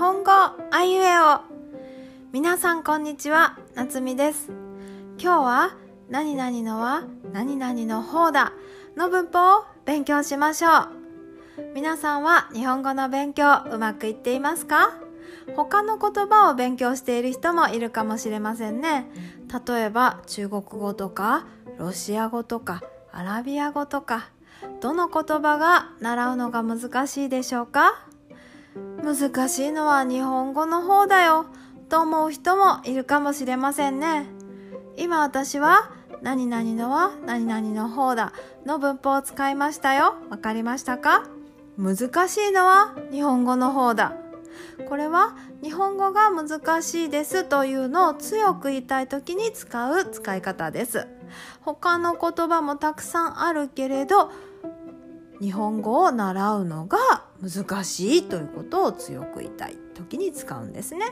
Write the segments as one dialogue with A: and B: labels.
A: 本語あいうえお。皆さんこんにちは。夏美です。今日は何々のは何々の方だの文法を勉強しましょう。皆さんは日本語の勉強うまくいっていますか？他の言葉を勉強している人もいるかもしれませんね。例えば中国語とかロシア語とかアラビア語とかどの言葉が習うのが難しいでしょうか？難しいのは日本語の方だよ。と思う人もいるかもしれませんね。今私は何々のは何々の方だ。の文法を使いましたよ。わかりましたか？難しいのは日本語の方だ。これは日本語が難しいです。というのを強く言いたい時に使う使い方です。他の言葉もたくさんあるけれど日本語を習うのが難しいということを強く言いたい時に使うんですね。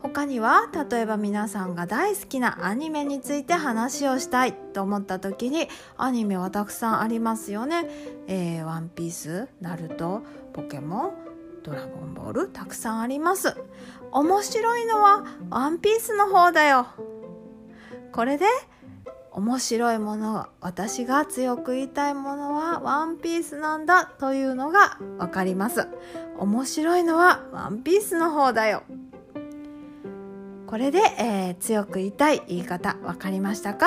A: 他には例えば皆さんが大好きなアニメについて話をしたいと思った時にアニメはたくさんありますよね。えー、ワンピース、ナルト、ポケモン、ドラゴンボールたくさんあります。面白いのはワンピースの方だよ。これで面白いもの私が強く言いたいものはワンピースなんだというのがわかります。面白いのはワンピースの方だよ。これで、えー、強く言いたい言い方わかりましたか？